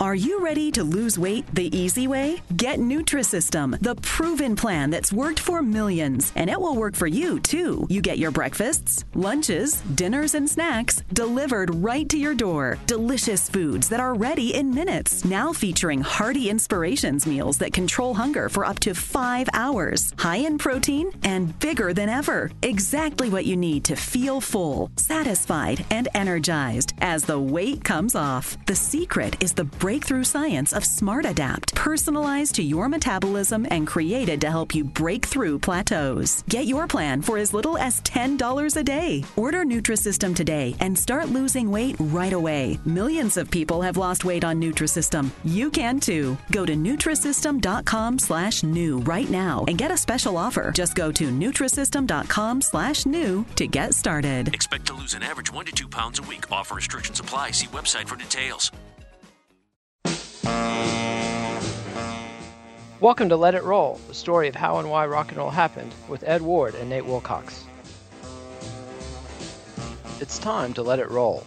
Are you ready to lose weight the easy way? Get Nutrisystem, the proven plan that's worked for millions, and it will work for you too. You get your breakfasts, lunches, dinners, and snacks delivered right to your door. Delicious foods that are ready in minutes. Now featuring hearty inspirations meals that control hunger for up to five hours. High in protein and bigger than ever. Exactly what you need to feel full, satisfied, and energized as the weight comes off. The secret is the breakthrough science of Smart Adapt, personalized to your metabolism and created to help you break through plateaus. Get your plan for as little as $10 a day. Order Nutrisystem today and start losing weight right away. Millions of people have lost weight on Nutrisystem. You can too. Go to Nutrisystem.com slash new right now and get a special offer. Just go to Nutrisystem.com slash new to get started. Expect to lose an average 1 to 2 pounds a week. Offer restrictions apply. See website for details. Welcome to Let It Roll, the story of how and why rock and roll happened, with Ed Ward and Nate Wilcox. It's time to let it roll.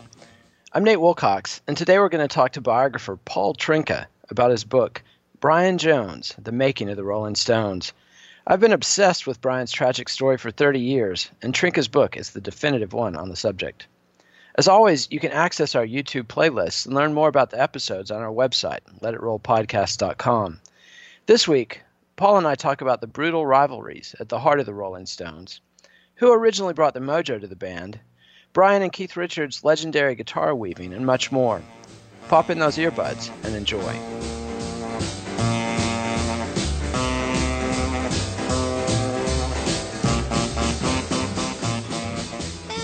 I'm Nate Wilcox, and today we're going to talk to biographer Paul Trynka about his book, Brian Jones The Making of the Rolling Stones. I've been obsessed with Brian's tragic story for 30 years, and Trynka's book is the definitive one on the subject. As always, you can access our YouTube playlists and learn more about the episodes on our website, letitrollpodcast.com. This week, Paul and I talk about the brutal rivalries at the heart of the Rolling Stones, who originally brought the mojo to the band, Brian and Keith Richards' legendary guitar weaving, and much more. Pop in those earbuds and enjoy.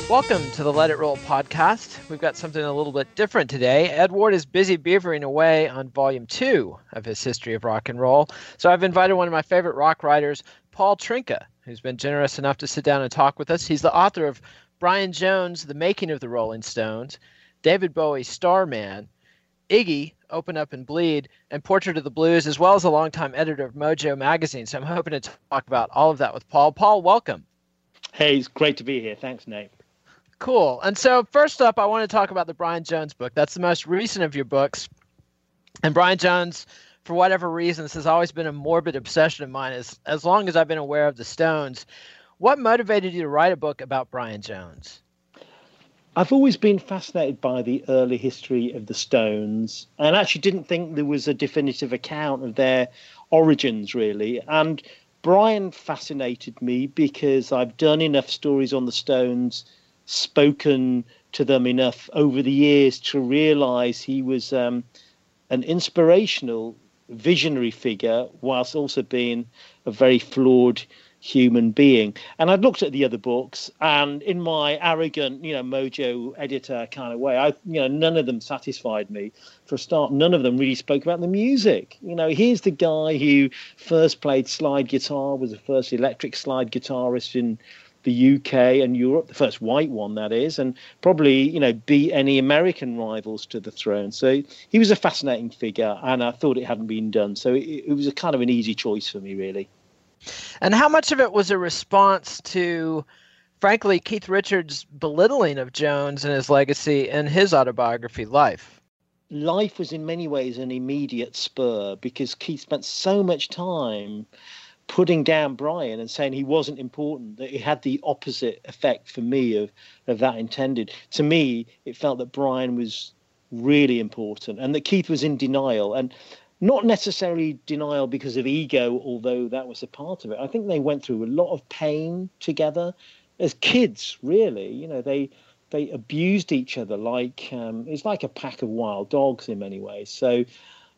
Welcome to the Let It Roll podcast. We've got something a little bit different today. Ed Ward is busy beavering away on volume two of his history of rock and roll. So I've invited one of my favorite rock writers, Paul Trynka, who's been generous enough to sit down and talk with us. He's the author of Brian Jones, The Making of the Rolling Stones, David Bowie's Starman, Iggy, Open Up and Bleed, and Portrait of the Blues, as well as a longtime editor of Mojo magazine. So I'm hoping to talk about all of that with Paul. Paul, welcome. Hey, it's great to be here. Thanks, Nate. Cool. And so, first up, I want to talk about the Brian Jones book. That's the most recent of your books. And Brian Jones, for whatever reasons, has always been a morbid obsession of mine as, as long as I've been aware of the Stones. What motivated you to write a book about Brian Jones? I've always been fascinated by the early history of the Stones and actually didn't think there was a definitive account of their origins, really. And Brian fascinated me because I've done enough stories on the Stones spoken to them enough over the years to realize he was um, an inspirational, visionary figure, whilst also being a very flawed human being. And I'd looked at the other books, and in my arrogant, you know, mojo editor kind of way, I, you know, none of them satisfied me. For a start, none of them really spoke about the music. You know, here's the guy who first played slide guitar, was the first electric slide guitarist in the UK and Europe, the first white one that is, and probably you know beat any American rivals to the throne. So he was a fascinating figure, and I thought it hadn't been done. So it, it was a kind of an easy choice for me, really. And how much of it was a response to, frankly, Keith Richards' belittling of Jones and his legacy in his autobiography, Life? Life was in many ways an immediate spur because Keith spent so much time putting down Brian and saying he wasn't important, that it had the opposite effect for me of, of that intended. To me, it felt that Brian was really important and that Keith was in denial. And not necessarily denial because of ego, although that was a part of it. I think they went through a lot of pain together as kids, really. You know, they they abused each other like um, it's like a pack of wild dogs in many ways. So,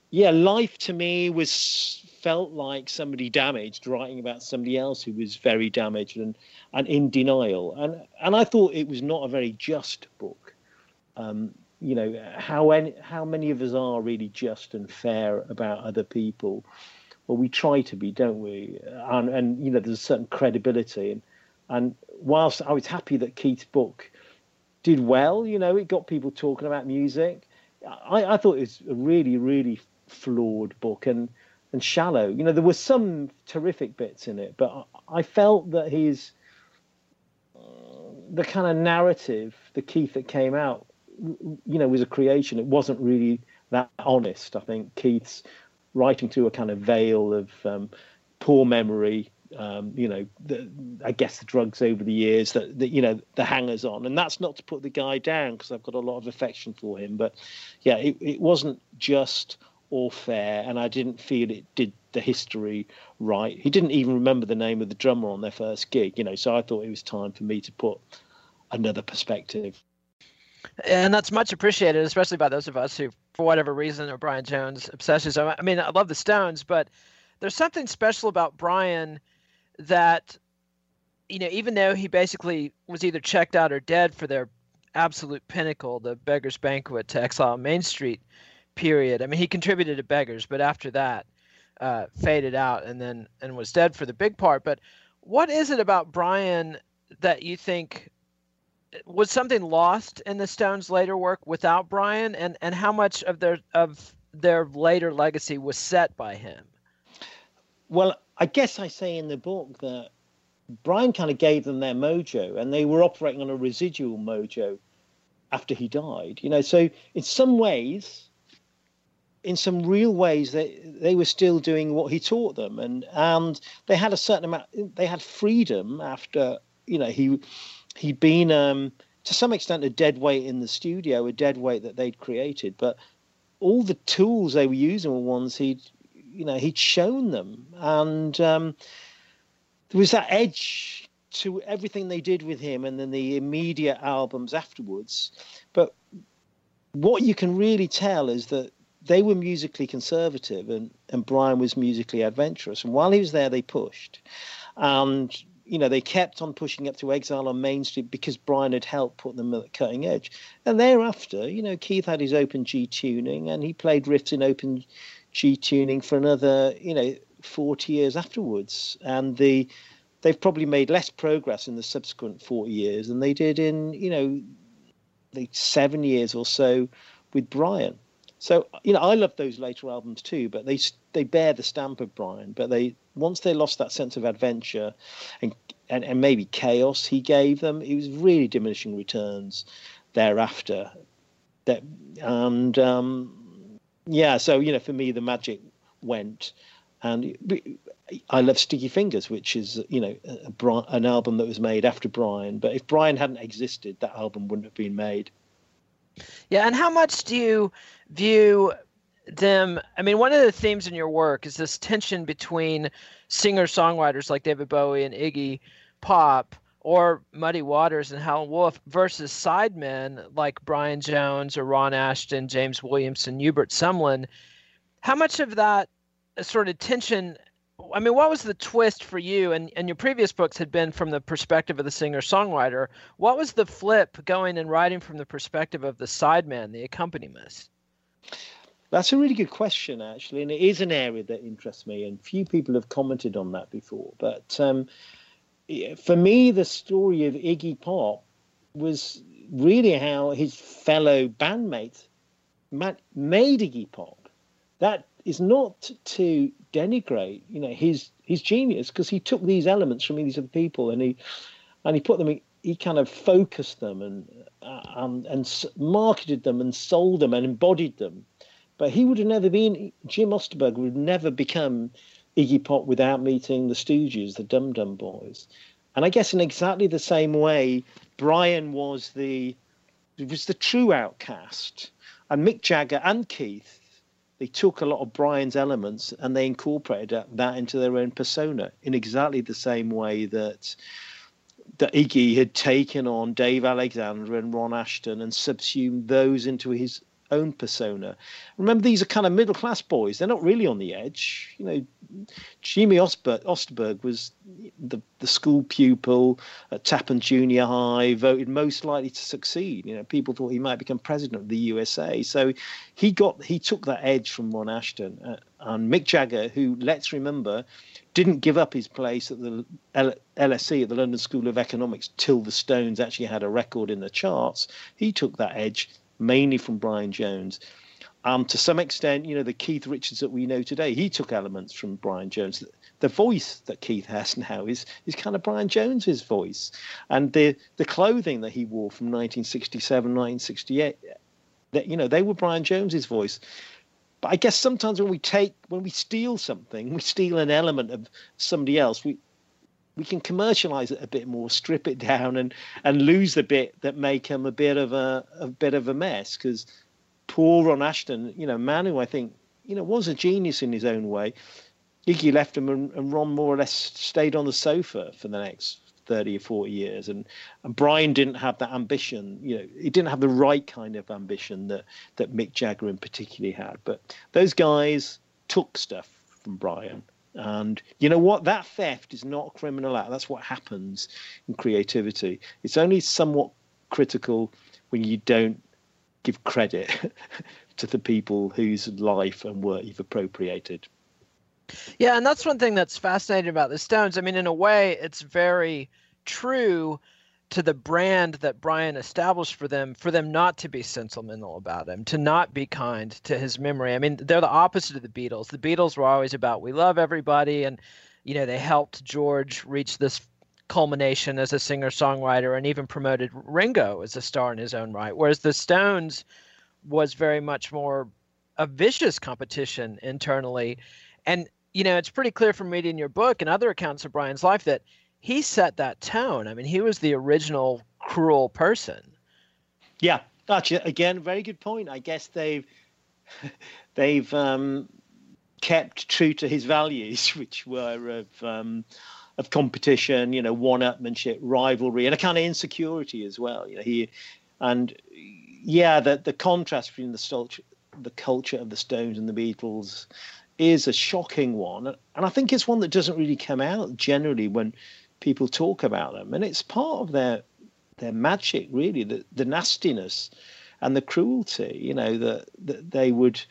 yeah, life to me was felt like somebody damaged writing about somebody else who was very damaged and, and in denial. And and I thought it was not a very just book. Um, you know how any, how many of us are really just and fair about other people. Well, we try to be, don't we? And, and you know, there's a certain credibility. And, and whilst I was happy that Keith's book did well, you know, it got people talking about music. I, I thought it was a really, really flawed book and and shallow. You know, there were some terrific bits in it, but I felt that his the kind of narrative, the Keith that came out, you know, was a creation. It wasn't really that honest. I think Keith's writing through a kind of veil of um, poor memory. Um, you know, the, I guess the drugs over the years that, that you know the hangers on, and that's not to put the guy down because I've got a lot of affection for him. But yeah, it, it wasn't just all fair, and I didn't feel it did the history right. He didn't even remember the name of the drummer on their first gig, you know. So I thought it was time for me to put another perspective. And that's much appreciated, especially by those of us who, for whatever reason, are Brian Jones obsessions. I mean, I love the Stones, but there's something special about Brian that, you know, even though he basically was either checked out or dead for their absolute pinnacle, the Beggar's Banquet to Exile on Main Street period. I mean, he contributed to Beggars, but after that, uh, faded out and then and was dead for the big part. But what is it about Brian that you think was something lost in the Stones' later work without Brian, and and how much of their of their later legacy was set by him? Well, I guess I say in the book that Brian kind of gave them their mojo, and they were operating on a residual mojo after he died. You know, so in some ways, in some real ways, they they were still doing what he taught them, and and they had a certain amount. They had freedom after you know he he'd been um, to some extent a dead weight in the studio, a dead weight that they'd created, but all the tools they were using were ones he'd you know he'd shown them, and um, there was that edge to everything they did with him, and then the immediate albums afterwards. But what you can really tell is that they were musically conservative and, and Brian was musically adventurous. And while he was there, they pushed. And, you know, they kept on pushing up to Exile on Main Street because Brian had helped put them at the cutting edge. And thereafter, you know, Keith had his open G tuning and he played riffs in open G tuning for another, you know, 40 years afterwards. And the they've probably made less progress in the subsequent 40 years than they did in, you know, the seven years or so with Brian. So you know, I love those later albums too, but they they bear the stamp of Brian. But they once they lost that sense of adventure, and and, and maybe chaos he gave them, it was really diminishing returns thereafter. That and um, yeah, so you know, for me, the magic went, and I love Sticky Fingers, which is you know a, an album that was made after Brian. But if Brian hadn't existed, that album wouldn't have been made. Yeah, and how much do you view them? I mean, one of the themes in your work is this tension between singer songwriters like David Bowie and Iggy Pop or Muddy Waters and Howlin' Wolf versus sidemen like Brian Jones or Ron Asheton, James Williamson, Hubert Sumlin. How much of that sort of tension I mean, what was the twist for you? And, and your previous books had been from the perspective of the singer songwriter. What was the flip going and writing from the perspective of the sideman, the accompanist? That's a really good question, actually, and it is an area that interests me, and few people have commented on that before. But um, for me, the story of Iggy Pop was really how his fellow bandmates made Iggy Pop. That is not to denigrate, you know, his his genius because he took these elements from these other people and he and he put them. He kind of focused them and uh, and and marketed them and sold them and embodied them. But he would have never been Jim Osterberg would never become Iggy Pop without meeting the Stooges, the Dum Dum Boys. And I guess in exactly the same way, Brian was the was the true outcast, and Mick Jagger and Keith they took a lot of Brian's elements and they incorporated that into their own persona in exactly the same way that that Iggy had taken on Dave Alexander and Ron Asheton and subsumed those into his own persona. Remember, these are kind of middle class boys. They're not really on the edge. You know, Jimmy Osterberg, Osterberg was the, the school pupil at Tappan Junior High, voted most likely to succeed. You know, people thought he might become president of the USA. So he got he took that edge from Ron Asheton. Uh, and Mick Jagger, who let's remember, didn't give up his place at the L- LSE at the London School of Economics till the Stones actually had a record in the charts. He took that edge mainly from Brian Jones. Um, to some extent, you know, the Keith Richards that we know today, he took elements from Brian Jones. The voice that Keith has now is is kind of Brian Jones's voice, and the the clothing that he wore from 1967, 1968, that you know, they were Brian Jones's voice. But I guess sometimes when we take when we steal something, we steal an element of somebody else. We we can commercialize it a bit more, strip it down, and and lose the bit that make him a bit of a a bit of a mess. Because poor Ron Asheton, you know, man who I think you know was a genius in his own way. Iggy left him, and, and Ron more or less stayed on the sofa for the next 30 or 40 years and, and Brian didn't have that ambition you know he didn't have the right kind of ambition that that Mick Jagger in particularly had but those guys took stuff from Brian and you know what? That theft is not a criminal act. That's what happens in creativity. It's only somewhat critical when you don't give credit to the people whose life and work you've appropriated. Yeah, and that's one thing that's fascinating about the Stones. I mean, in a way, it's very true to the brand that Brian established for them, for them not to be sentimental about him, to not be kind to his memory. I mean, they're the opposite of the Beatles. The Beatles were always about we love everybody, and you know they helped George reach this culmination as a singer songwriter, and even promoted Ringo as a star in his own right. Whereas the Stones was very much more a vicious competition internally, and you know it's pretty clear from reading your book and other accounts of Brian's life that he set that tone. I mean, he was the original cruel person. Yeah, actually, again, very good point. I guess they've they've um, kept true to his values, which were of um, of competition, you know, one-upmanship, rivalry, and a kind of insecurity as well. You know, he and yeah, the the contrast between the the culture of the Stones and the Beatles is a shocking one, and I think it's one that doesn't really come out generally when people talk about them, and it's part of their their magic, really, the the nastiness and the cruelty. You know that that they would,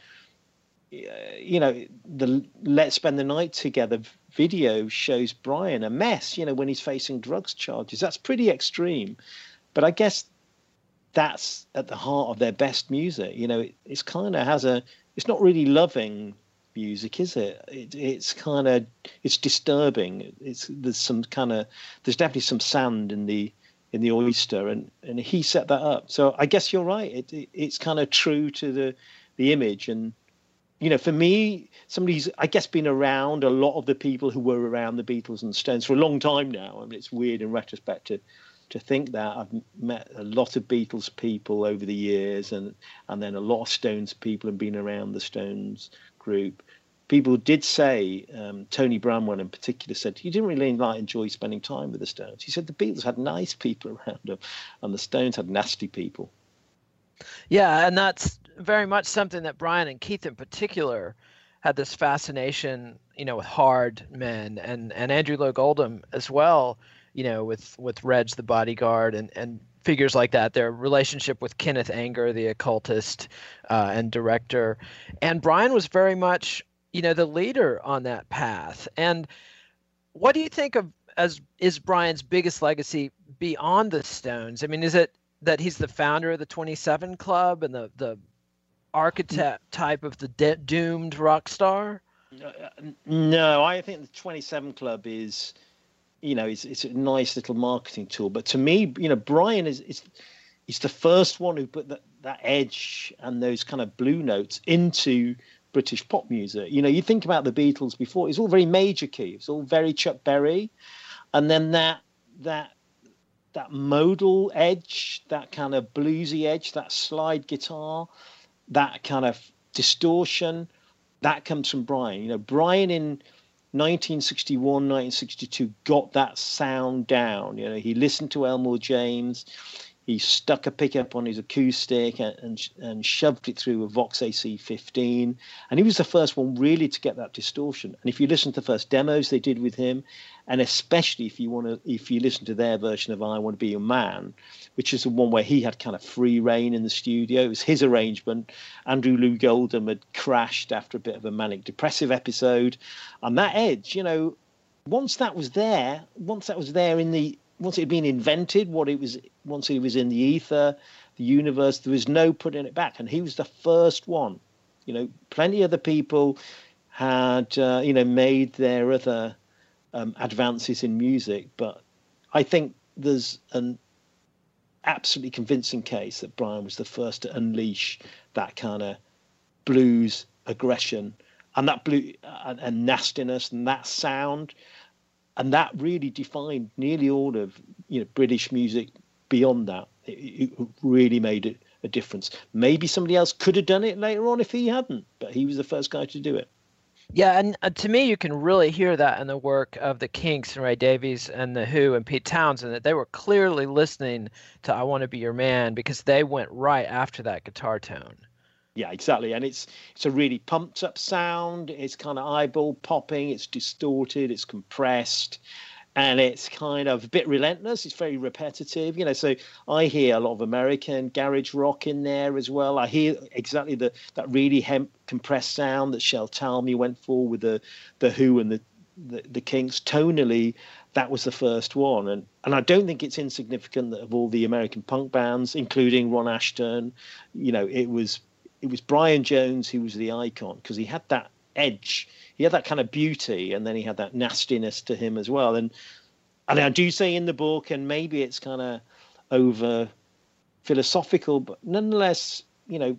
uh, you know, the let's spend the night together video shows Brian a mess. You know when he's facing drugs charges. That's pretty extreme, but I guess that's at the heart of their best music. You know, it, it's kind of has a. It's not really loving music, is it? it it's kind of it's disturbing. It's there's some kind of there's definitely some sand in the in the oyster, and and he set that up. So I guess you're right. It, it it's kind of true to the the image, and you know, for me, somebody's I guess been around a lot of the people who were around the Beatles and Stones for a long time now. I mean, it's weird in retrospect to to think that I've met a lot of Beatles people over the years, and and then a lot of Stones people and been around the Stones group, people did say, um, Tony Bramwell in particular said, he didn't really like enjoy spending time with the Stones. He said the Beatles had nice people around them and the Stones had nasty people. Yeah, and that's very much something that Brian and Keith in particular had this fascination, you know, with hard men and, and Andrew Loog Oldham as well, you know, with, with Reg the bodyguard and, and figures like that. Their relationship with Kenneth Anger, the occultist uh, and director, and Brian was very much you know the leader on that path. And what do you think of as is Brian's biggest legacy beyond the Stones? I mean, is it that he's the founder of the 27 Club and the the archetype type of the de- doomed rock star? No, I think the 27 Club is you know, it's it's a nice little marketing tool. But to me, you know, Brian is is he's the first one who put that, that edge and those kind of blue notes into British pop music. You know, you think about the Beatles before; it's all very major key. It's all very Chuck Berry, and then that that that modal edge, that kind of bluesy edge, that slide guitar, that kind of distortion, that comes from Brian. You know, Brian in 1961, 1962 got that sound down. You know, he listened to Elmore James. he stuck a pickup on his acoustic and, and, and shoved it through a Vox AC15. And he was the first one really to get that distortion. And if you listen to the first demos they did with him, and especially if you want to, if you listen to their version of "I Want to Be Your Man," which is the one where he had kind of free reign in the studio. It was his arrangement. Andrew Loog Oldham had crashed after a bit of a manic depressive episode, and that edge, you know, once that was there, once that was there in the once it had been invented, what it was once it was in the ether, the universe, there was no putting it back, and he was the first one. You know, plenty of other people had uh, you know made their other um, advances in music, but I think there's an absolutely convincing case that Brian was the first to unleash that kind of blues aggression and that blue and, and nastiness and that sound and that really defined nearly all of you know British music. Beyond that, it, it really made it a difference. Maybe somebody else could have done it later on if he hadn't, but he was the first guy to do it. Yeah, and uh, to me, you can really hear that in the work of the Kinks and Ray Davies and the Who and Pete Townshend that they were clearly listening to "I Want to Be Your Man" because they went right after that guitar tone. Yeah, exactly. And it's it's a really pumped up sound. It's kind of eyeball popping. It's distorted. It's compressed, and it's kind of a bit relentless. It's very repetitive. You know, so I hear a lot of American garage rock in there as well. I hear exactly the that really hem- compressed sound that Shel Talmy went for with the the Who and the the, the Kinks. Tonally, that was the first one, and and I don't think it's insignificant that of all the American punk bands, including Ron Asheton, you know, it was it was Brian Jones who was the icon because he had that edge, he had that kind of beauty, and then he had that nastiness to him as well. And and I do say in the book, and maybe it's kind of over philosophical, but nonetheless, you know,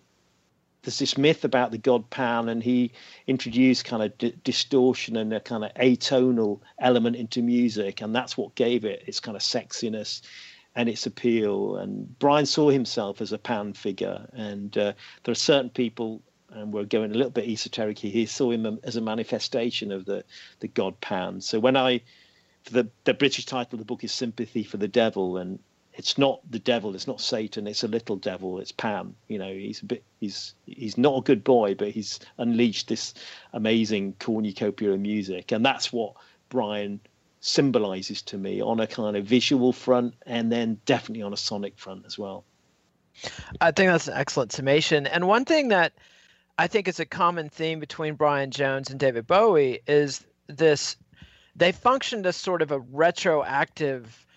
there's this myth about the god Pan, and he introduced kind of d- distortion and a kind of atonal element into music, and that's what gave it its kind of sexiness and its appeal. And Brian saw himself as a Pan figure, and uh, there are certain people, and we're going a little bit esoteric here. He saw him as a manifestation of the the god Pan. So when I, the the British title of the book is Sympathy for the Devil, and it's not the devil, it's not Satan, it's a little devil, it's Pan. You know, he's a bit, he's he's not a good boy, but he's unleashed this amazing cornucopia of music, and that's what Brian symbolizes to me on a kind of visual front and then definitely on a sonic front as well. I think that's an excellent summation. And one thing that I think it's a common theme between Brian Jones and David Bowie is this they functioned as sort of a retroactive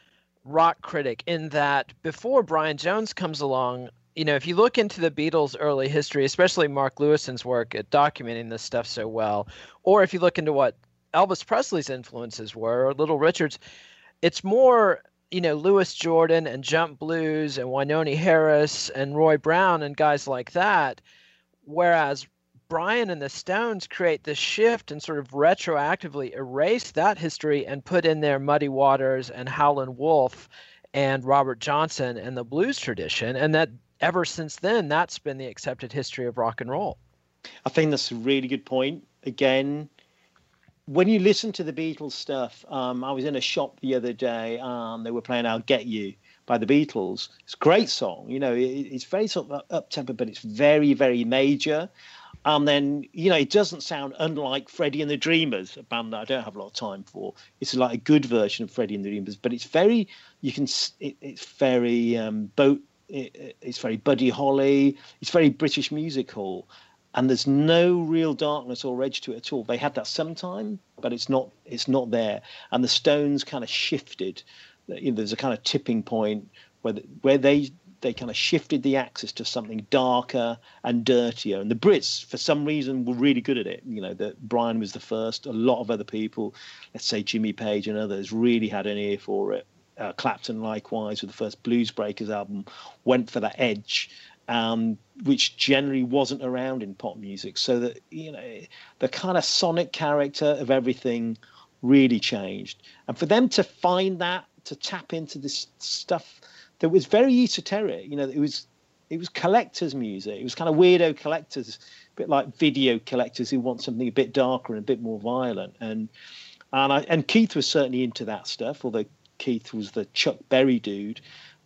rock critic in that before Brian Jones comes along, you know, if you look into the Beatles' early history, especially Mark Lewisohn's work at documenting this stuff so well, or if you look into what Elvis Presley's influences were, or Little Richard's. It's more, you know, Louis Jordan and Jump Blues and Wynonie Harris and Roy Brown and guys like that. Whereas Brian and the Stones create this shift and sort of retroactively erase that history and put in there Muddy Waters and Howlin' Wolf and Robert Johnson and the blues tradition. And that ever since then, that's been the accepted history of rock and roll. I think that's a really good point. Again, when you listen to the Beatles stuff, um, I was in a shop the other day. Um, they were playing "I'll Get You" by the Beatles. It's a great song. You know, it, it's very sort of up tempo, but it's very, very major. And then, you know, it doesn't sound unlike Freddie and the Dreamers, a band that I don't have a lot of time for. It's like a good version of Freddie and the Dreamers, but it's very, you can, it, it's very um, boat, it, it's very Buddy Holly. It's very British music hall and there's no real darkness or edge to it at all. They had that sometime, but it's not it's not there. And the Stones kind of shifted. You know, there's a kind of tipping point where where they they kind of shifted the axis to something darker and dirtier. And the Brits, for some reason, were really good at it. You know, that Brian was the first. A lot of other people, let's say Jimmy Page and others, really had an ear for it. Uh, Clapton, likewise, with the first Blues Breakers album, went for that edge um, which generally wasn't around in pop music. So that you know, the kind of sonic character of everything really changed, and for them to find that, to tap into this stuff that was very esoteric. You know, it was it was collectors' music. It was kind of weirdo collectors, a bit like video collectors who want something a bit darker and a bit more violent. And and I, and Keith was certainly into that stuff, although Keith was the Chuck Berry dude.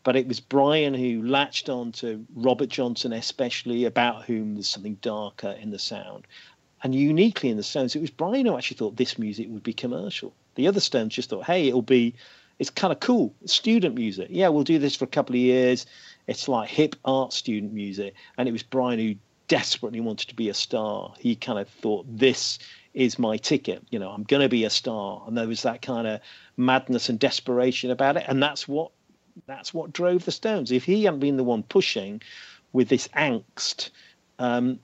but it was Brian who latched on to Robert Johnson, especially about whom there's something darker in the sound. And uniquely in the Stones, it was Brian who actually thought this music would be commercial. The other Stones just thought, hey, it'll be, it's kind of cool, student music. Yeah, we'll do this for a couple of years. It's like hip art student music. And it was Brian who desperately wanted to be a star. He kind of thought, this is my ticket. You know, I'm going to be a star. And there was that kind of madness and desperation about it. And that's what that's what drove the Stones. If he hadn't been the one pushing with this angst, um,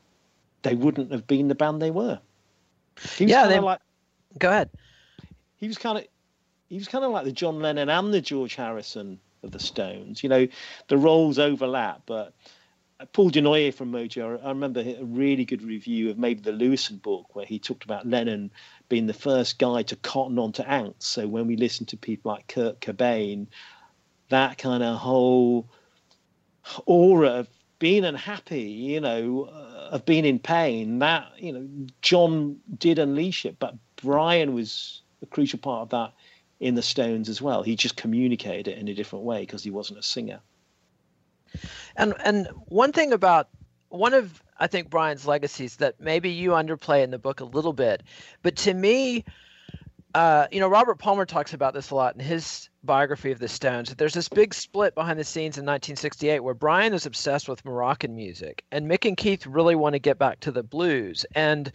they wouldn't have been the band they were. yeah, they, like. Go ahead. He was kind of he was kind of like the John Lennon and the George Harrison of the Stones. You know, the roles overlap, but Paul du Noyer from Mojo, I remember a really good review of maybe the Lewisohn book where he talked about Lennon being the first guy to cotton onto angst. So when we listen to people like Kurt Cobain, that kind of whole aura of being unhappy, you know, uh, of being in pain, that, you know, John did unleash it, but Brian was a crucial part of that in the Stones as well. He just communicated it in a different way because he wasn't a singer. And and one thing about one of I think Brian's legacies that maybe you underplay in the book a little bit, but to me, uh, you know, Robert Palmer talks about this a lot in his biography of the Stones. That There's this big split behind the scenes in 1968 where Brian is obsessed with Moroccan music, and Mick and Keith really want to get back to the blues. And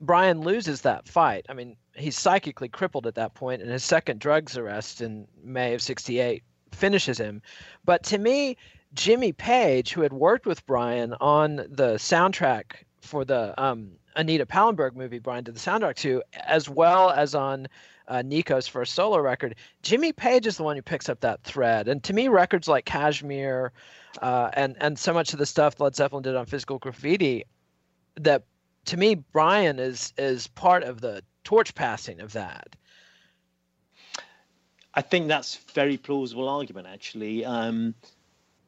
Brian loses that fight. I mean, he's psychically crippled at that point, and his second drugs arrest in May of 68 finishes him. But to me, Jimmy Page, who had worked with Brian on the soundtrack for the um, Anita Pallenberg movie Brian did the soundtrack to, as well as on uh, Nico's first solo record, Jimmy Page is the one who picks up that thread. And to me, records like Kashmir uh, and and so much of the stuff Led Zeppelin did on Physical Graffiti, that to me, Brian is is part of the torch passing of that. I think that's a very plausible argument. Actually, um,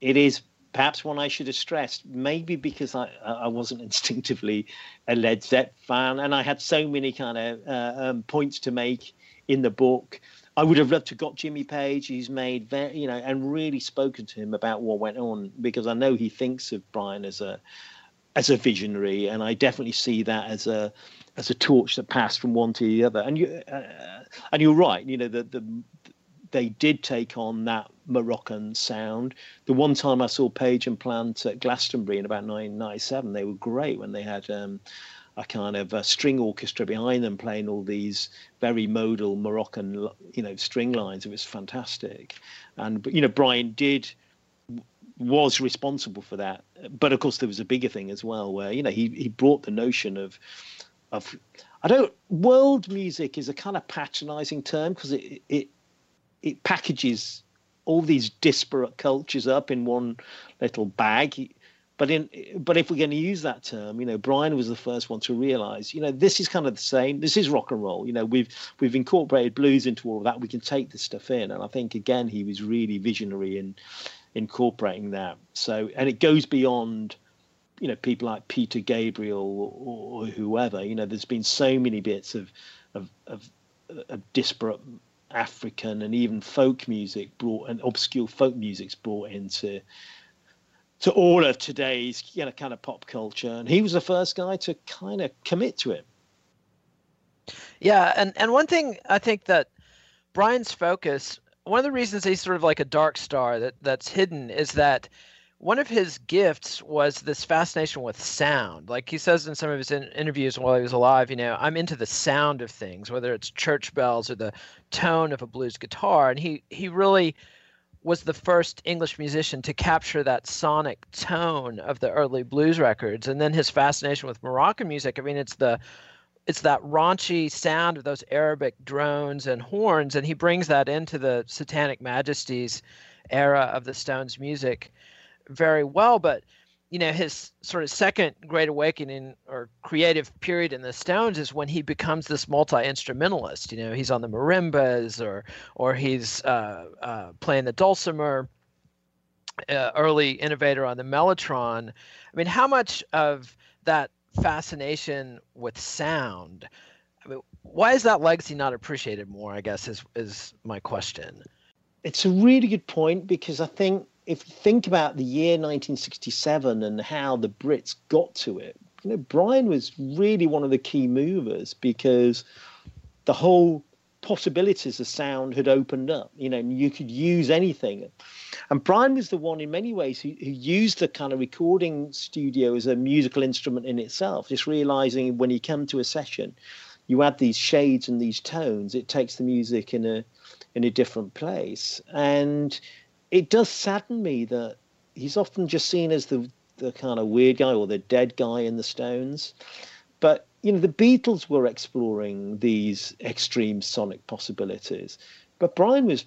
it is perhaps one I should have stressed, maybe because I, I wasn't instinctively a Led Zepp fan, and I had so many kind of uh, um, points to make in the book. I would have loved to got Jimmy Page. He's made very, you know, and really spoken to him about what went on because I know he thinks of Brian as a as a visionary, and I definitely see that as a as a torch that passed from one to the other. And you uh, and you're right. You know, the the they did take on that Moroccan sound. The one time I saw Page and Plant at Glastonbury in about 1997, they were great when they had um, a kind of a string orchestra behind them playing all these very modal Moroccan, you know, string lines. It was fantastic. And you know, Brian did was responsible for that. But of course, there was a bigger thing as well, where you know he he brought the notion of of I don't world music is a kind of patronizing term because it it it packages all these disparate cultures up in one little bag. But in but if we're going to use that term, you know, Brian was the first one to realize, you know, this is kind of the same. This is rock and roll. You know, we've we've incorporated blues into all of that. We can take this stuff in, and I think again he was really visionary in incorporating that. So and it goes beyond you know people like Peter Gabriel or, or, whoever. You know, there's been so many bits of of, of, of disparate African and even folk music brought and obscure folk music's brought into to all of today's you know kind of pop culture and he was the first guy to kind of commit to it yeah and and one thing i think that brian's focus one of the reasons he's sort of like a dark star that that's hidden is that one of his gifts was this fascination with sound. Like he says in some of his in- interviews while he was alive, you know, I'm into the sound of things, whether it's church bells or the tone of a blues guitar. And he he really was the first English musician to capture that sonic tone of the early blues records. And then his fascination with Moroccan music. I mean, it's the it's that raunchy sound of those Arabic drones and horns, and he brings that into the Satanic Majesties era of the Stones music very well, but you know his sort of second great awakening or creative period in the stones is when he becomes this multi-instrumentalist. You know he's on the marimbas or or he's uh, uh, playing the dulcimer uh, early innovator on the mellotron. I mean how much of that fascination with sound. I mean, why is that legacy not appreciated more i guess is is my question. It's a really good point because i think if you think about the year 1967 and how the Brits got to it, you know, Brian was really one of the key movers because the whole possibilities of sound had opened up. You know, you could use anything. And Brian was the one, in many ways, who, who used the kind of recording studio as a musical instrument in itself, just realizing when you come to a session, you add these shades and these tones, it takes the music in a in a different place. And it does sadden me that he's often just seen as the the kind of weird guy or the dead guy in the Stones. But you know, the Beatles were exploring these extreme sonic possibilities, but Brian was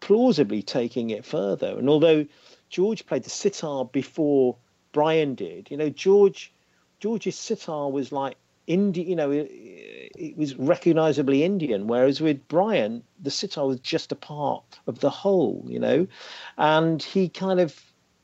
plausibly taking it further. And although George played the sitar before Brian did, you know, George George's sitar was like Indian, you know, it, it, was recognizably Indian, whereas with Brian, the sitar was just a part of the whole, you know, and he kind of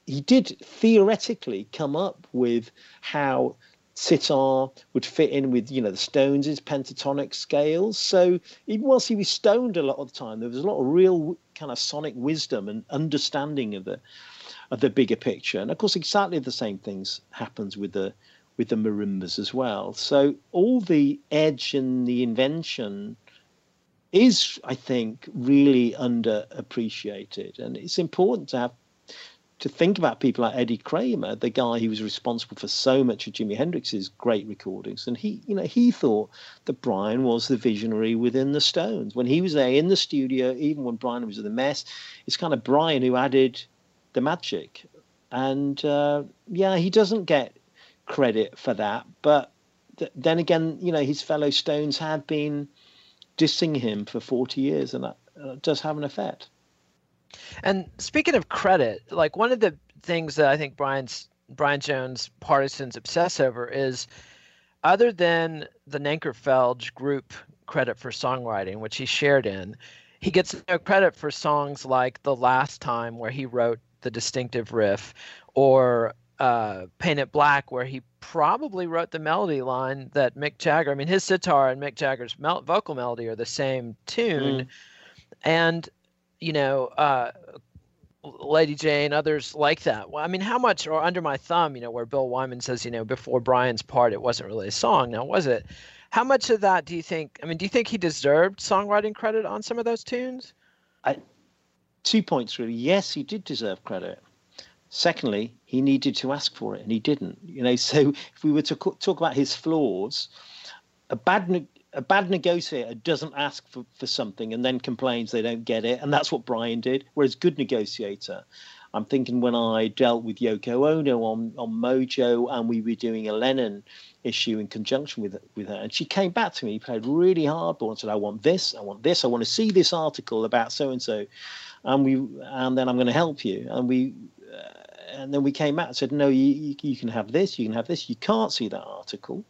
he did theoretically come up with how sitar would fit in with you know the Stones' pentatonic scales. So even whilst he was stoned a lot of the time, there was a lot of real kind of sonic wisdom and understanding of the of the bigger picture. And of course, exactly the same things happens with the with the marimbas as well. So all the edge and the invention is, I think, really underappreciated, and it's important to have to think about people like Eddie Kramer, the guy who was responsible for so much of Jimi Hendrix's great recordings, and he, you know, he thought that Brian was the visionary within the Stones. When he was there in the studio, even when Brian was in the mess, it's kind of Brian who added the magic. And uh, yeah, he doesn't get credit for that, but th- then again, you know, his fellow Stones had been dissing him for 40 years, and that uh, does have an effect. And speaking of credit, like one of the things that I think Brian's Brian Jones partisans obsess over is other than the Nanker Phelge group credit for songwriting, which he shared in, he gets no credit for songs like The Last Time, where he wrote the distinctive riff, or uh, Paint It Black, where he probably wrote the melody line that Mick Jagger, I mean, his sitar and Mick Jagger's mel- vocal melody are the same tune. Mm. And you know, uh, Lady Jane, others like that. Well, I mean, how much, or Under My Thumb, you know, where Bill Wyman says, you know, before Brian's part, it wasn't really a song. Now, was it? How much of that do you think? I mean, do you think he deserved songwriting credit on some of those tunes? I, two points, really. Yes, he did deserve credit. Secondly, he needed to ask for it, and he didn't. You know, so if we were to talk about his flaws, a bad a bad negotiator doesn't ask for, for something and then complains they don't get it, and that's what Brian did. Whereas good negotiator, I'm thinking when I dealt with Yoko Ono on, on Mojo and we were doing a Lennon issue in conjunction with with her, and she came back to me, played really hardball and said, "I want this, I want this, I want to see this article about so and so," and we and then I'm going to help you, and we. Uh, and then we came out and said, no, you, you, you can have this, you can have this. You can't see that article.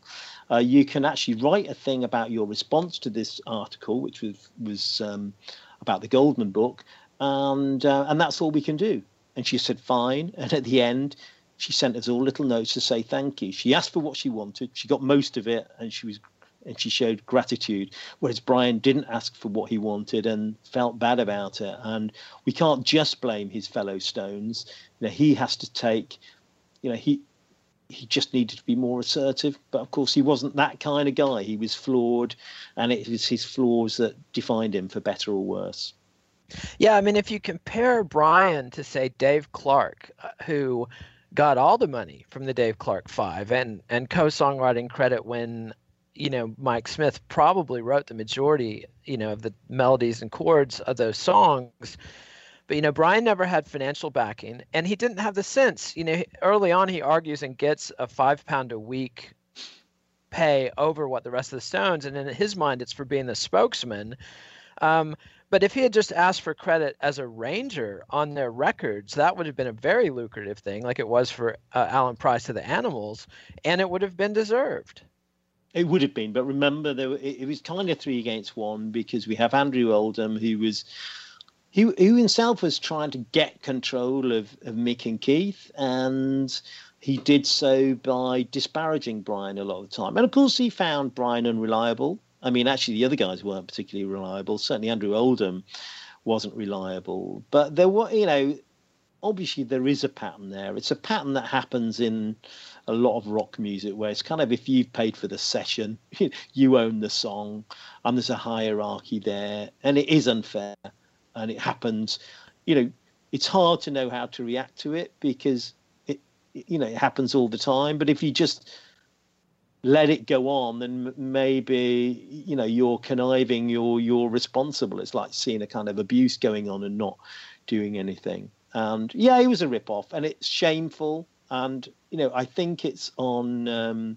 Uh, you can actually write a thing about your response to this article, which was was um, about the Goldman book, and uh, and that's all we can do. And she said fine. And at the end, she sent us all little notes to say thank you. She asked for what she wanted. She got most of it, and she was and she showed gratitude. Whereas Brian didn't ask for what he wanted and felt bad about it. And we can't just blame his fellow Stones. You know, he has to take. You know, he he just needed to be more assertive. But of course, he wasn't that kind of guy. He was flawed, and it was his flaws that defined him for better or worse. Yeah, I mean, if you compare Brian to say Dave Clark, uh, who got all the money from the Dave Clark Five and and co-songwriting credit when you know Mike Smith probably wrote the majority, you know, of the melodies and chords of those songs but you know, Brian never had financial backing, and he didn't have the sense. You know, early on he argues and gets a five pound a week pay over what the rest of the Stones, and in his mind, it's for being the spokesman. Um, but if he had just asked for credit as a ranger on their records, that would have been a very lucrative thing, like it was for uh, Alan Price to the Animals, and it would have been deserved. It would have been, but remember, there, it, it was kind of three against one because we have Andrew Oldham, who was he, he himself was trying to get control of, of Mick and Keith, and he did so by disparaging Brian a lot of the time. And of course, he found Brian unreliable. I mean, actually, the other guys weren't particularly reliable. Certainly, Andrew Oldham wasn't reliable. But there were, you know, obviously there is a pattern there. It's a pattern that happens in a lot of rock music where it's kind of if you've paid for the session, you own the song, and there's a hierarchy there, and it is unfair, and it happens. You know, it's hard to know how to react to it because it, you know, it happens all the time. But if you just let it go on, then maybe you know you're conniving, you're you're responsible. It's like seeing a kind of abuse going on and not doing anything. And yeah, it was a rip off, and it's shameful. And you know, I think it's on um,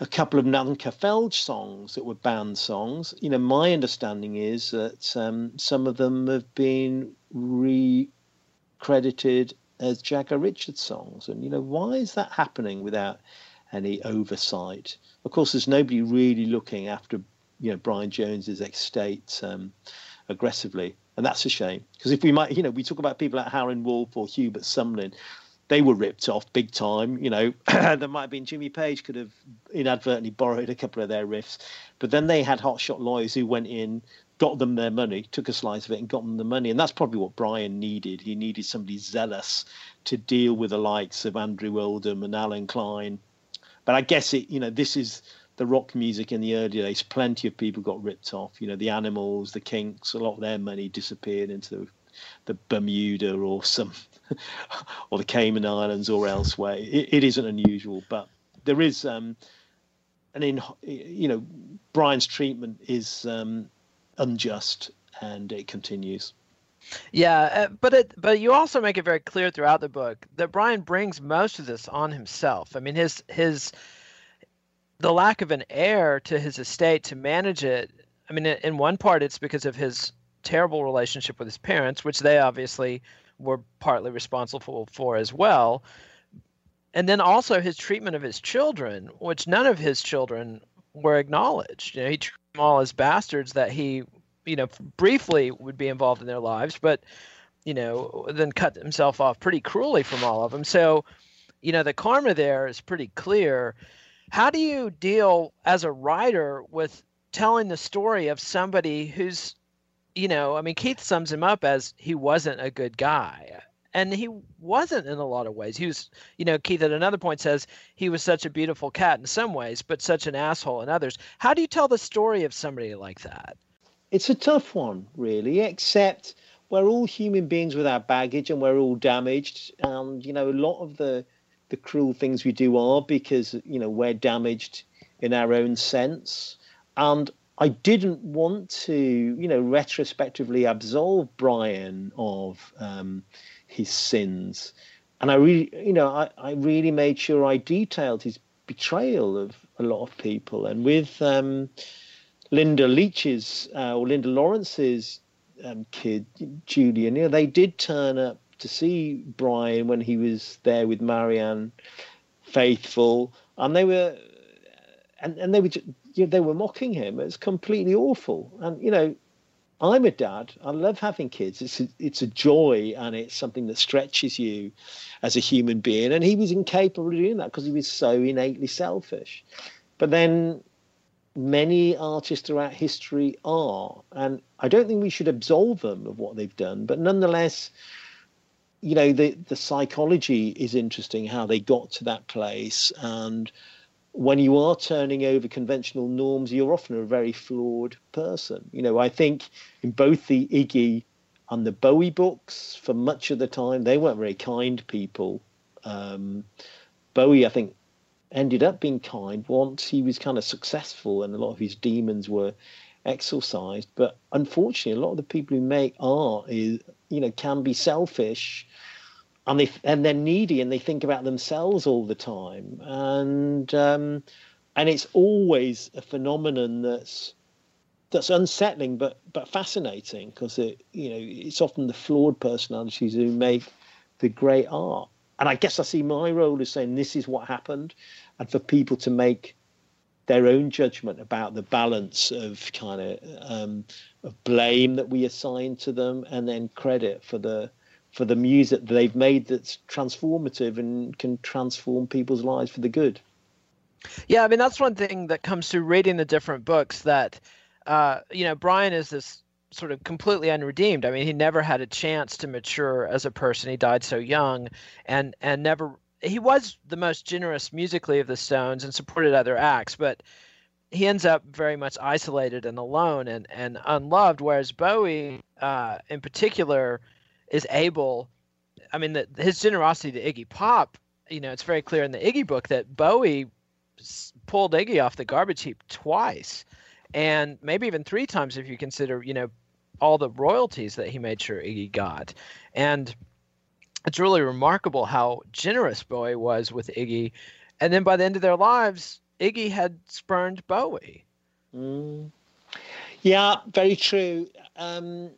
a couple of Nanker Phelge songs that were banned songs. You know, my understanding is that um, some of them have been recredited as Jagger Richards songs, and you know, why is that happening without any oversight. Of course, there's nobody really looking after you know Brian Jones's estate um, aggressively, and that's a shame. Because if we might, you know, we talk about people like Howlin' Wolf or Hubert Sumlin, they were ripped off big time. You know, there might have been Jimmy Page could have inadvertently borrowed a couple of their riffs, but then they had hotshot lawyers who went in, got them their money, took a slice of it, and got them the money. And that's probably what Brian needed. He needed somebody zealous to deal with the likes of Andrew Oldham and Allen Klein but I guess it, you know, this is the rock music in the early days. Plenty of people got ripped off. You know, the Animals, the Kinks, a lot of their money disappeared into the, the Bermuda or some, or the Cayman Islands or elsewhere. It, it isn't unusual, but there is um, an in, you know, Brian's treatment is um, unjust and it continues. Yeah, uh, but it but you also make it very clear throughout the book that Brian brings most of this on himself. I mean, his his the lack of an heir to his estate to manage it. I mean, in one part, it's because of his terrible relationship with his parents, which they obviously were partly responsible for as well. And then also his treatment of his children, which none of his children were acknowledged. You know, he treated them all as bastards that he you know, briefly would be involved in their lives, but you know, then cut himself off pretty cruelly from all of them. So, you know, the karma there is pretty clear. How do you deal as a writer with telling the story of somebody who's, you know, I mean, Keith sums him up as he wasn't a good guy. And he wasn't in a lot of ways. He was, you know, Keith at another point says he was such a beautiful cat in some ways, but such an asshole in others. How do you tell the story of somebody like that? it's a tough one, really, except we're all human beings with our baggage and we're all damaged. And, you know, a lot of the, the cruel things we do are because, you know, we're damaged in our own sense. And I didn't want to, you know, retrospectively absolve Brian of um, his sins. And I really, you know, I, I really made sure I detailed his betrayal of a lot of people. And with, um, Linda Leach's uh, or Linda Lawrence's um, kid, Julian, you know, they did turn up to see Brian when he was there with Marianne Faithfull, and they were, and, and they were, they were mocking him. It's completely awful. And you know, I'm a dad. I love having kids. It's a, it's a joy and it's something that stretches you as a human being. And he was incapable of doing that because he was so innately selfish. But then many artists throughout history are. And I don't think we should absolve them of what they've done, but nonetheless, you know, the, the psychology is interesting, how they got to that place. And when you are turning over conventional norms, you're often a very flawed person. You know, I think in both the Iggy and the Bowie books, for much of the time, they weren't very kind people. Um, Bowie, I think, ended up being kind once he was kind of successful and a lot of his demons were exorcised. But unfortunately, a lot of the people who make art is, you know, can be selfish and they and they're needy and they think about themselves all the time. And um, and it's always a phenomenon that's that's unsettling but but fascinating because it you know it's often the flawed personalities who make the great art and I guess I see my role as saying this is what happened, and for people to make their own judgment about the balance of kind of um, of blame that we assign to them, and then credit for the for the music that they've made that's transformative and can transform people's lives for the good. Yeah, I mean that's one thing that comes through reading the different books that uh, you know Brian is this sort of completely unredeemed. I mean, he never had a chance to mature as a person. He died so young, and and never. He was the most generous musically of the Stones and supported other acts, but he ends up very much isolated and alone and and unloved. Whereas Bowie, uh, in particular, is able. I mean, the, his generosity to Iggy Pop. You know, it's very clear in the Iggy book that Bowie pulled Iggy off the garbage heap twice, and maybe even three times if you consider, you know, all the royalties that he made sure Iggy got. And it's really remarkable how generous Bowie was with Iggy. And then by the end of their lives, Iggy had spurned Bowie. Mm. Yeah, very true. Um,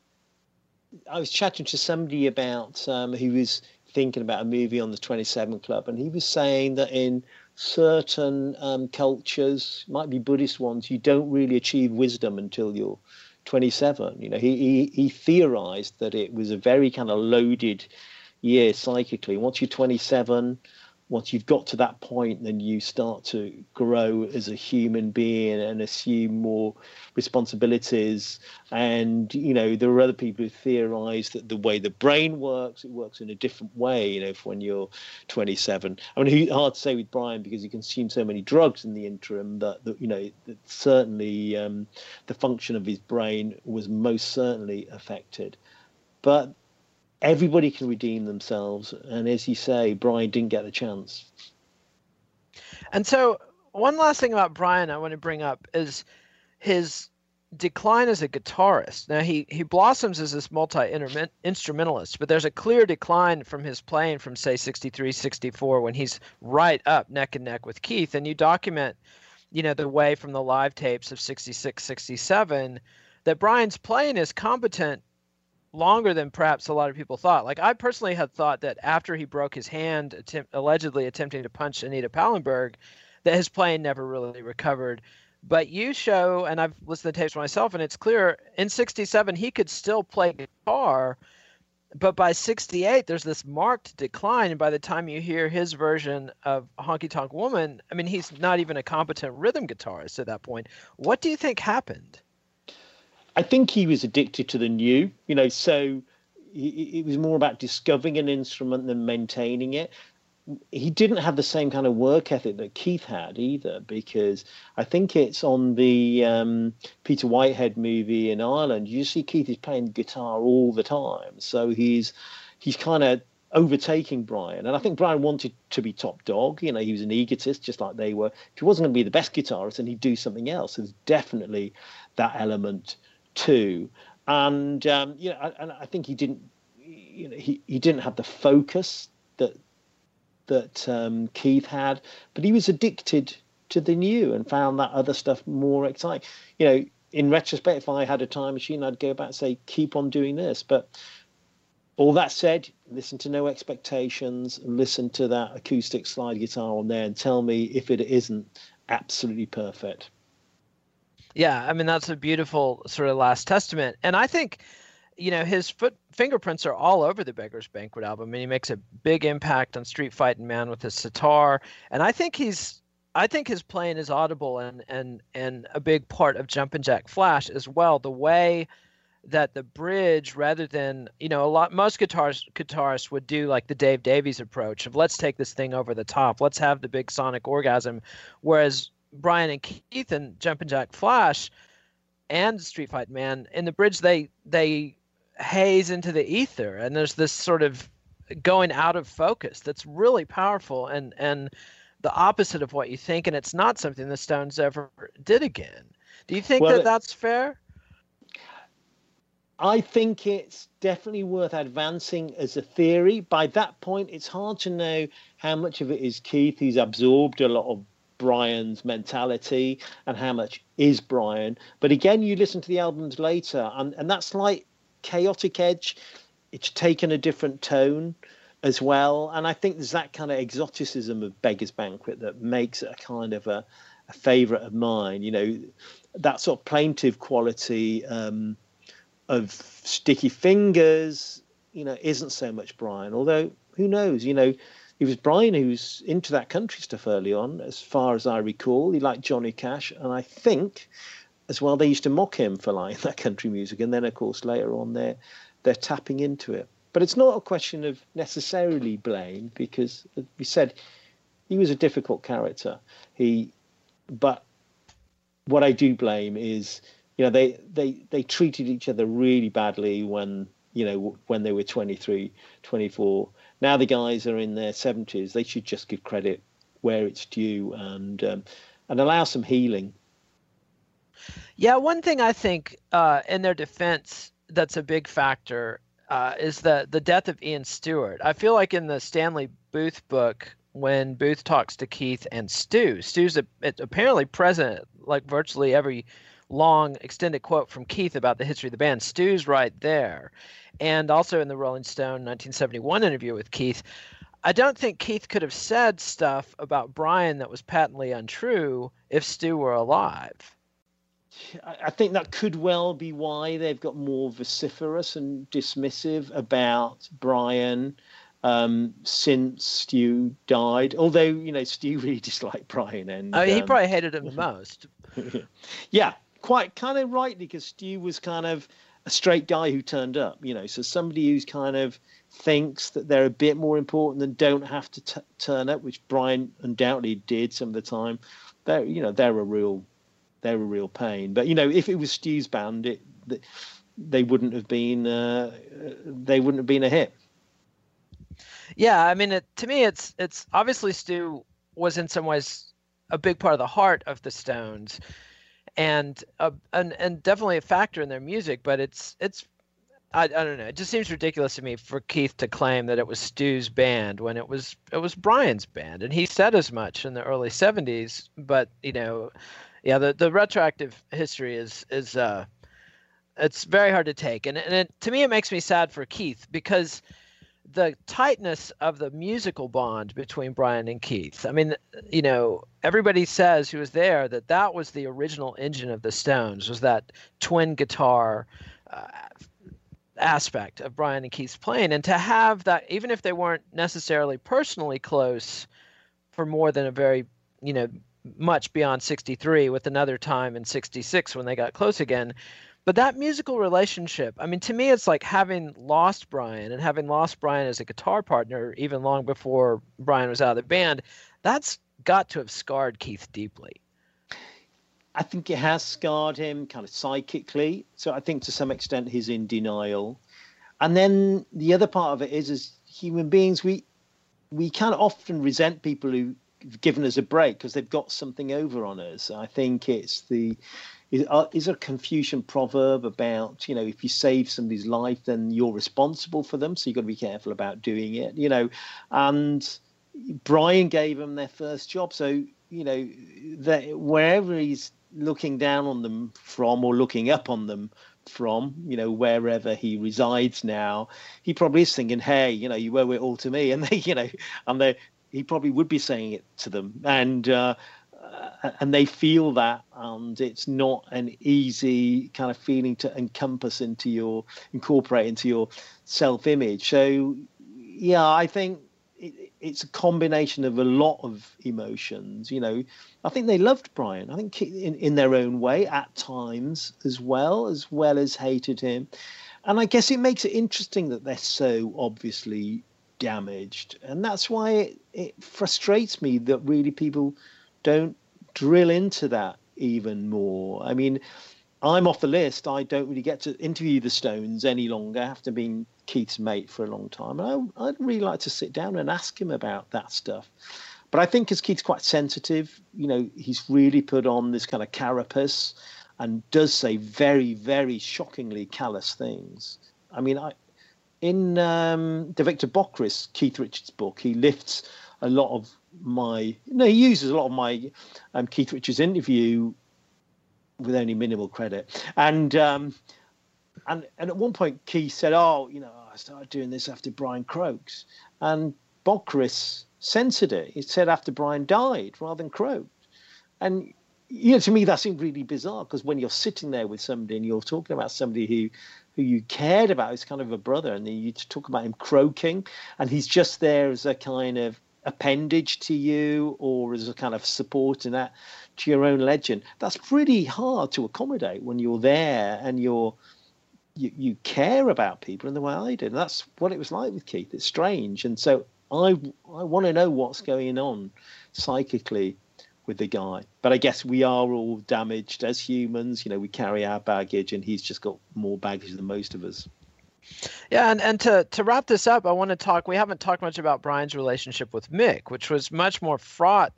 I was chatting to somebody about um, who was thinking about a movie on the 27 Club, and he was saying that in certain um, cultures, might be Buddhist ones, you don't really achieve wisdom until you're 27. You know, he, he, he theorized that it was a very kind of loaded year psychically. Once you're 27, once you've got to that point, then you start to grow as a human being and assume more responsibilities. And you know, there are other people who theorize that the way the brain works, it works in a different way. You know, when you're 27. I mean, hard to say with Brian because he consumed so many drugs in the interim that, that you know, that certainly um, the function of his brain was most certainly affected. But everybody can redeem themselves. And as you say, Brian didn't get the chance. And so, one last thing about Brian I want to bring up is his decline as a guitarist. Now he he blossoms as this multi instrumentalist, but there's a clear decline from his playing from say 63, 64 when he's right up neck and neck with Keith and you document you know the way from the live tapes of 66, 67 that Brian's playing is competent longer than perhaps a lot of people thought. Like I personally had thought that after he broke his hand, attempt, allegedly attempting to punch Anita Pallenberg, that his playing never really recovered. But you show, and I've listened to tapes myself, and it's clear in '67 he could still play guitar, but by '68 there's this marked decline. And by the time you hear his version of Honky Tonk Woman, I mean he's not even a competent rhythm guitarist at that point. What do you think happened? I think he was addicted to the new, you know, so it was more about discovering an instrument than maintaining it. He didn't have the same kind of work ethic that Keith had either, because I think it's on the um, Peter Whitehead movie in Ireland. You see Keith is playing guitar all the time, so he's he's kind of overtaking Brian. And I think Brian wanted to be top dog. You know, he was an egotist, just like they were. If he wasn't going to be the best guitarist, then he'd do something else. There's definitely that element too. And um, you know, and I think he didn't, you know, he, he didn't have the focus that that um, Keith had, but he was addicted to the new and found that other stuff more exciting. You know, in retrospect, if I had a time machine, I'd go back and say, keep on doing this. But all that said, listen to No Expectations, listen to that acoustic slide guitar on there, and tell me if it isn't absolutely perfect. Yeah, I mean that's a beautiful sort of last testament, and I think, you know, his foot fingerprints are all over the Beggars Banquet album, and he makes a big impact on Street Fighting Man with his sitar, and I think he's, I think his playing is audible and and and a big part of Jumpin' Jack Flash as well. The way that the bridge rather than you know a lot most guitars guitarists would do like the Dave Davies approach of let's take this thing over the top. Let's have the big sonic orgasm. Whereas Brian and Keith and Jumpin' Jack Flash and Street Fight Man in the bridge they they haze into the ether and there's this sort of going out of focus that's really powerful and and the opposite of what you think and it's not something the Stones ever did again. Do you think well, that that's fair? I think it's definitely worth advancing as a theory. By that point, it's hard to know how much of it is Keith, He's absorbed a lot of Brian's mentality and how much is Brian. But again, you listen to the albums later, and, and that's like Chaotic Edge. It's taken a different tone as well. And I think there's that kind of exoticism of Beggar's Banquet that makes it a kind of a, a favorite of mine. You know, that sort of plaintive quality um, of Sticky Fingers, you know, isn't so much Brian. Although, who knows, you know, it was Brian who's into that country stuff early on, as far as I recall. He liked Johnny Cash, and I think as well. They used to mock him for liking that country music, and then of course later on they're they're tapping into it. But it's not a question of necessarily blame because, we said, he was a difficult character. He, but what I do blame is, you know, they they they treated each other really badly when you know when they were 23, 24. Now the guys are in their 70s. They should just give credit where it's due and um, and allow some healing. Yeah, one thing I think uh, in their defense that's a big factor uh, is the the death of Ian Stewart. I feel like in the Stanley Booth book, when Booth talks to Keith and Stu, Stu's a, apparently present like virtually every long extended quote from Keith about the history of the band. Stu's right there, and also in the Rolling Stone 1971 interview with Keith. I don't think Keith could have said stuff about Brian that was patently untrue if Stu were alive. I think that could well be why they've got more vociferous and dismissive about Brian um, since Stu died. Although you know Stu really disliked Brian, and oh, he um, probably hated him the most. yeah, quite kind of rightly because Stu was kind of a straight guy who turned up. You know, so somebody who's kind of thinks that they're a bit more important and don't have to t- turn up, which Brian undoubtedly did some of the time. They're you know they're a real they're a real pain. But you know, if it was Stu's band, it they wouldn't have been uh, they wouldn't have been a hit. Yeah, I mean, it, to me, it's it's obviously Stu was in some ways a big part of the heart of the Stones, and uh, and and definitely a factor in their music. But it's it's I, I don't know. It just seems ridiculous to me for Keith to claim that it was Stu's band when it was it was Brian's band, and he said as much in the early '70s. But you know, yeah, the, the retroactive history is is uh, it's very hard to take, and and it, to me it makes me sad for Keith because the tightness of the musical bond between Brian and Keith. I mean, you know, everybody says who was there that that was the original engine of the Stones was that twin guitar uh, aspect of Brian and Keith's playing, and to have that, even if they weren't necessarily personally close, for more than a very you know much beyond 63 with another time in 66 when they got close again but that musical relationship i mean to me it's like having lost brian and having lost brian as a guitar partner even long before brian was out of the band that's got to have scarred keith deeply i think it has scarred him kind of psychically so i think to some extent he's in denial and then the other part of it is as human beings we we of often resent people who've given us a break because they've got something over on us. I think it's the is, uh, is a Confucian proverb about you know if you save somebody's life then you're responsible for them, so you've got to be careful about doing it. You know, and Brian gave them their first job, so you know that wherever he's looking down on them from or looking up on them from, you know, wherever he resides now, he probably is thinking, "Hey, you know, you owe it all to me," and they, you know, and they he probably would be saying it to them, and uh, and they feel that, and it's not an easy kind of feeling to encompass into your incorporate into your self image. So, yeah, I think it, it's a combination of a lot of emotions. You know, I think they loved Brian. I think in in their own way at times as well, as well as hated him. And I guess it makes it interesting that they're so obviously damaged. And that's why it, it frustrates me that really people don't drill into that even more. I mean, I'm off the list. I don't really get to interview the Stones any longer after being Keith's mate for a long time. And I, would really like to sit down and ask him about that stuff. But I think as Keith's quite sensitive, you know, he's really put on this kind of carapace and does say very, very shockingly callous things. I mean, I, in um, the Victor Bockris Keith Richards book, he lifts a lot of my no, he uses a lot of my um, Keith Richards interview with only minimal credit, and um, and and at one point Keith said, "Oh, you know, I started doing this after Brian croaks," and Bockris censored it. He said after Brian died rather than croaked, and you know, to me that seemed really bizarre because when you're sitting there with somebody and you're talking about somebody who who you cared about as kind of a brother, and you talk about him croaking, and he's just there as a kind of appendage to you or as a kind of support in that to your own legend. That's pretty hard to accommodate when you're there and you're you, you care about people in the way I did. And that's what it was like with Keith. It's strange. And so I I want to know what's going on psychically with the guy. But I guess we are all damaged as humans. You know, we carry our baggage, and he's just got more baggage than most of us. Yeah, and, and to, to wrap this up, I want to talk. We haven't talked much about Brian's relationship with Mick, which was much more fraught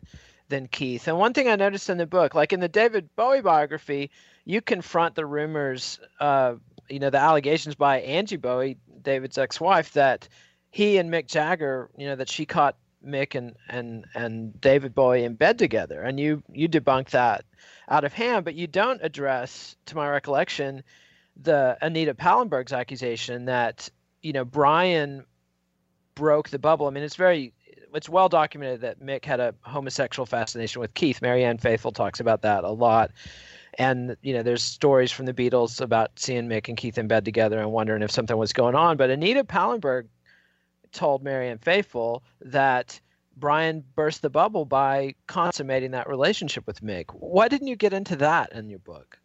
than Keith. And one thing I noticed in the book, like in the David Bowie biography, you confront the rumors, uh, you know, the allegations by Angie Bowie, David's ex-wife, that he and Mick Jagger, you know, that she caught Mick and and and David Bowie in bed together, and you you debunk that out of hand, but you don't address, to my recollection, the Anita Pallenberg's accusation that you know Brian broke the bubble. I mean, it's very it's well documented that Mick had a homosexual fascination with Keith. Marianne Faithfull talks about that a lot. And you know, there's stories from the Beatles about seeing Mick and Keith in bed together and wondering if something was going on. But Anita Pallenberg told Marianne Faithfull that Brian burst the bubble by consummating that relationship with Mick. Why didn't you get into that in your book?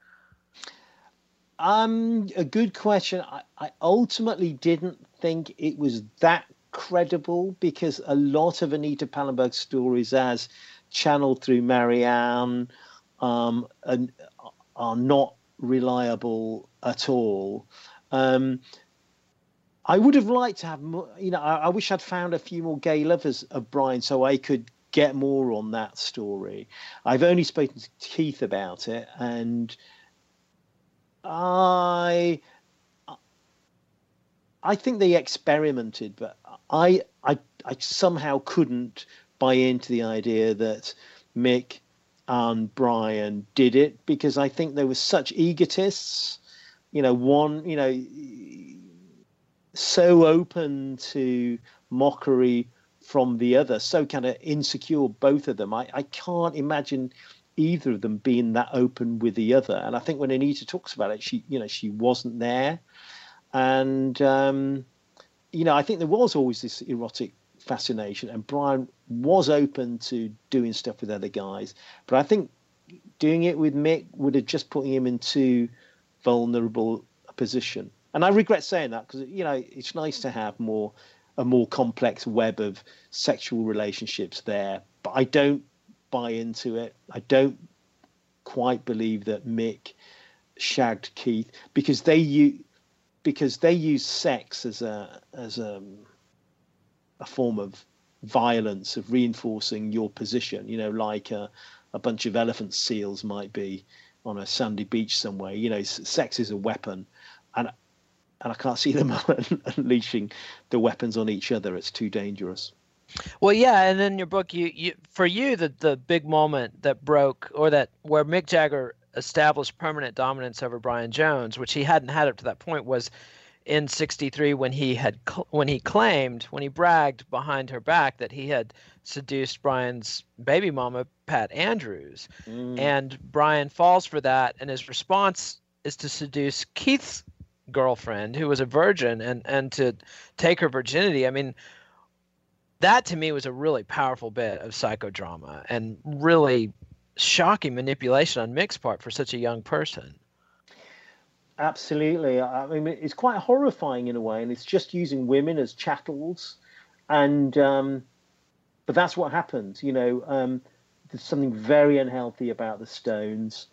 Um, a good question. I, I ultimately didn't think it was that credible because a lot of Anita Pallenberg's stories, as channeled through Marianne, um, are, are not reliable at all. Um, I would have liked to have more, you know, I, I, wish I'd found a few more gay lovers of Brian so I could get more on that story. I've only spoken to Keith about it and I I think they experimented, but I I I somehow couldn't buy into the idea that Mick and Brian did it because I think they were such egotists. You know, one, you know, so open to mockery from the other, so kind of insecure, both of them. I, I can't imagine either of them being that open with the other. And I think when Anita talks about it, she, you know, she wasn't there. And, um, you know, I think there was always this erotic fascination, and Brian was open to doing stuff with other guys. But I think doing it with Mick would have just put him in too vulnerable a position and I regret saying that because you know it's nice to have more a more complex web of sexual relationships there, but I don't buy into it. I don't quite believe that Mick shagged Keith because they use because they use sex as a as a a form of violence of reinforcing your position. You know, like a, a bunch of elephant seals might be on a sandy beach somewhere. You know, sex is a weapon, and and I can't see them unleashing the weapons on each other. It's too dangerous. Well, yeah, and in your book, you, you for you the the big moment that broke or that where Mick Jagger established permanent dominance over Brian Jones, which he hadn't had up to that point, was in '63 when he had when he claimed when he bragged behind her back that he had seduced Brian's baby mama Pat Andrews, mm. and Brian falls for that, and his response is to seduce Keith's girlfriend who was a virgin and and to take her virginity i mean that to me was a really powerful bit of psychodrama and really shocking manipulation on Mick's part for such a young person. Absolutely. I mean it's quite horrifying in a way and it's just using women as chattels. And um, but that's what happens you know um, there's something very unhealthy about the stones.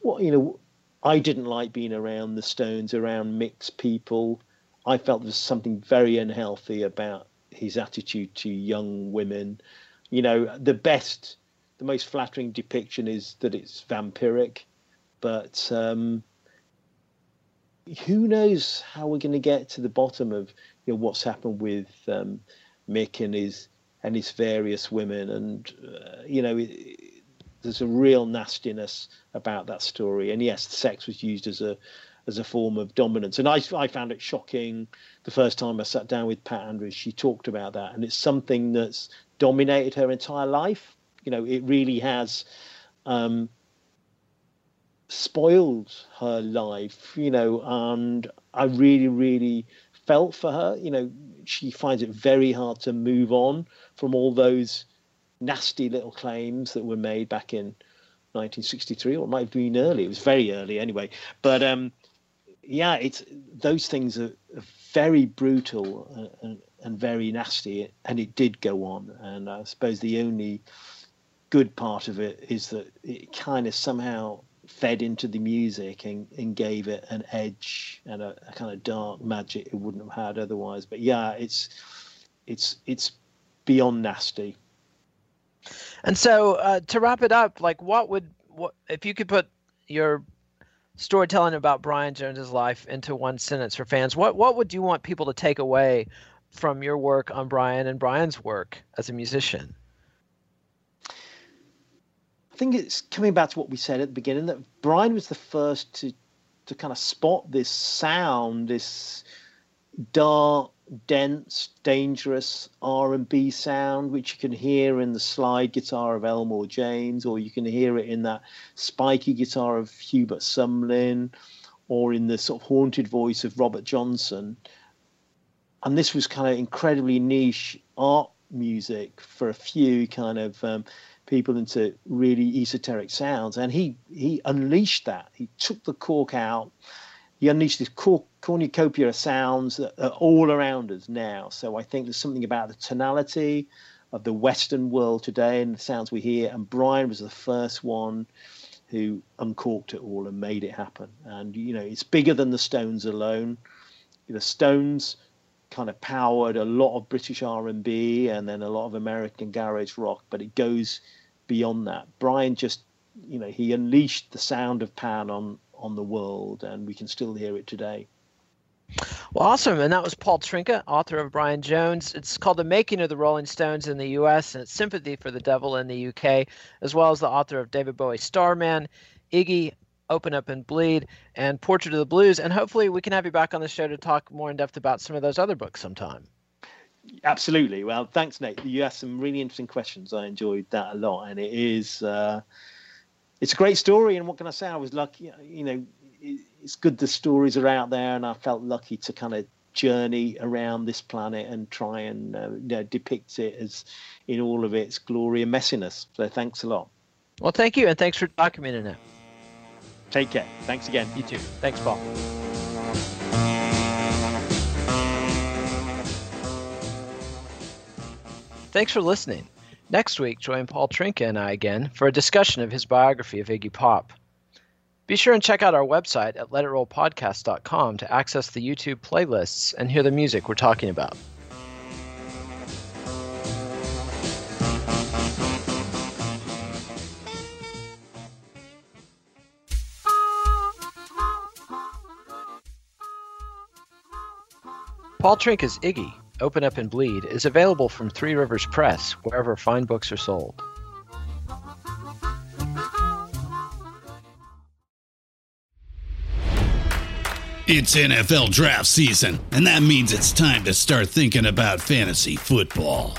What you know I didn't like being around the Stones, around mixed people. I felt there was something very unhealthy about his attitude to young women. You know, the best, the most flattering depiction is that it's vampiric, but um, who knows how we're going to get to the bottom of you know what's happened with um, Mick and his and his various women, and uh, you know. It, there's a real nastiness about that story. And yes, sex was used as a as a form of dominance. And I, I found it shocking the first time I sat down with Pat Andrews. She talked about that, and it's something that's dominated her entire life. You know, it really has um, spoiled her life. You know, and I really, really felt for her. You know, she finds it very hard to move on from all those nasty little claims that were made back in 1963, or it might have been early. It was very early anyway. But um, yeah, it's those things are, very brutal and, and, very nasty, and it did go on. And I suppose the only good part of it is that it kind of somehow fed into the music and, and gave it an edge and a, a, kind of dark magic it wouldn't have had otherwise. But yeah, it's it's it's beyond nasty. And so uh, to wrap it up, like what would what if you could put your storytelling about Brian Jones's life into one sentence for fans, what what would you want people to take away from your work on Brian and Brian's work as a musician? I think it's coming back to what we said at the beginning that Brian was the first to to kind of spot this sound, this dark, dense, dangerous R&B sound, which you can hear in the slide guitar of Elmore James, or you can hear it in that spiky guitar of Hubert Sumlin, or in the sort of haunted voice of Robert Johnson. And this was kind of incredibly niche art music for a few kind of um, people into really esoteric sounds. And he he unleashed that. He took the cork out you unleashed this cornucopia of sounds that are all around us now. So I think there's something about the tonality of the Western world today and the sounds we hear. And Brian was the first one who uncorked it all and made it happen. And you know, it's bigger than the Stones alone. The Stones kind of powered a lot of British R&B and then a lot of American garage rock, but it goes beyond that. Brian just, you know, he unleashed the sound of Pan on on the world, and we can still hear it today. Well, awesome. And that was Paul Trynka, author of Brian Jones. It's called The Making of the Rolling Stones in the U.S. and it's Sympathy for the Devil in the U.K., as well as the author of David Bowie Starman, Iggy, Open Up and Bleed, and Portrait of the Blues. And hopefully we can have you back on the show to talk more in depth about some of those other books sometime. Absolutely. Well, thanks, Nate. You asked some really interesting questions. I enjoyed that a lot. And it is. Uh, it's a great story, and what can I say? I was lucky. You know, it's good the stories are out there, and I felt lucky to kind of journey around this planet and try and uh, you know, depict it as in all of its glory and messiness. So thanks a lot. Well, thank you, and thanks for documenting it. Take care. Thanks again. You too. Thanks, Paul. Thanks for listening. Next week, join Paul Trynka and I again for a discussion of his biography of Iggy Pop. Be sure and check out our website at letitrollpodcast.com to access the YouTube playlists and hear the music we're talking about. Paul Trynka's Iggy Open Up and Bleed is available from Three Rivers Press, wherever fine books are sold. It's NFL draft season, and that means it's time to start thinking about fantasy football.